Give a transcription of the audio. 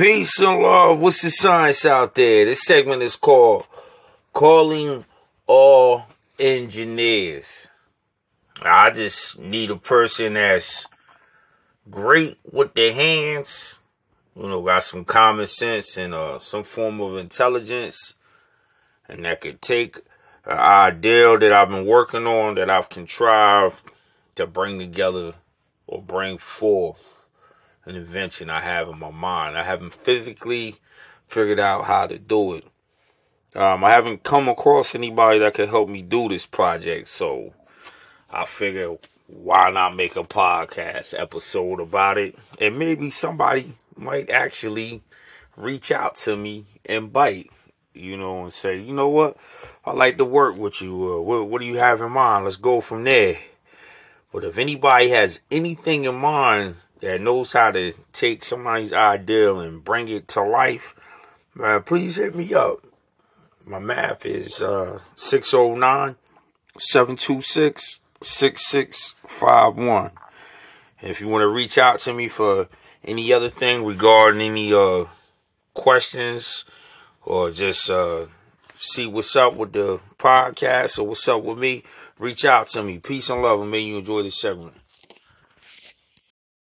Peace and love. What's the science out there? This segment is called Calling All Engineers. I just need a person that's great with their hands, you know, got some common sense and uh, some form of intelligence, and that could take an ideal that I've been working on, that I've contrived to bring together or bring forth an invention I have in my mind. I haven't physically figured out how to do it. Um, I haven't come across anybody that could help me do this project, so I figure why not make a podcast episode about it? And maybe somebody might actually reach out to me and bite, you know, and say, you know what, I like to work with you. Uh, what, what do you have in mind? Let's go from there. But if anybody has anything in mind that knows how to take somebody's ideal and bring it to life, uh, please hit me up. My math is uh, 609 726 6651. If you want to reach out to me for any other thing regarding any uh, questions or just uh, see what's up with the podcast or what's up with me, reach out to me. Peace and love, and may you enjoy this segment.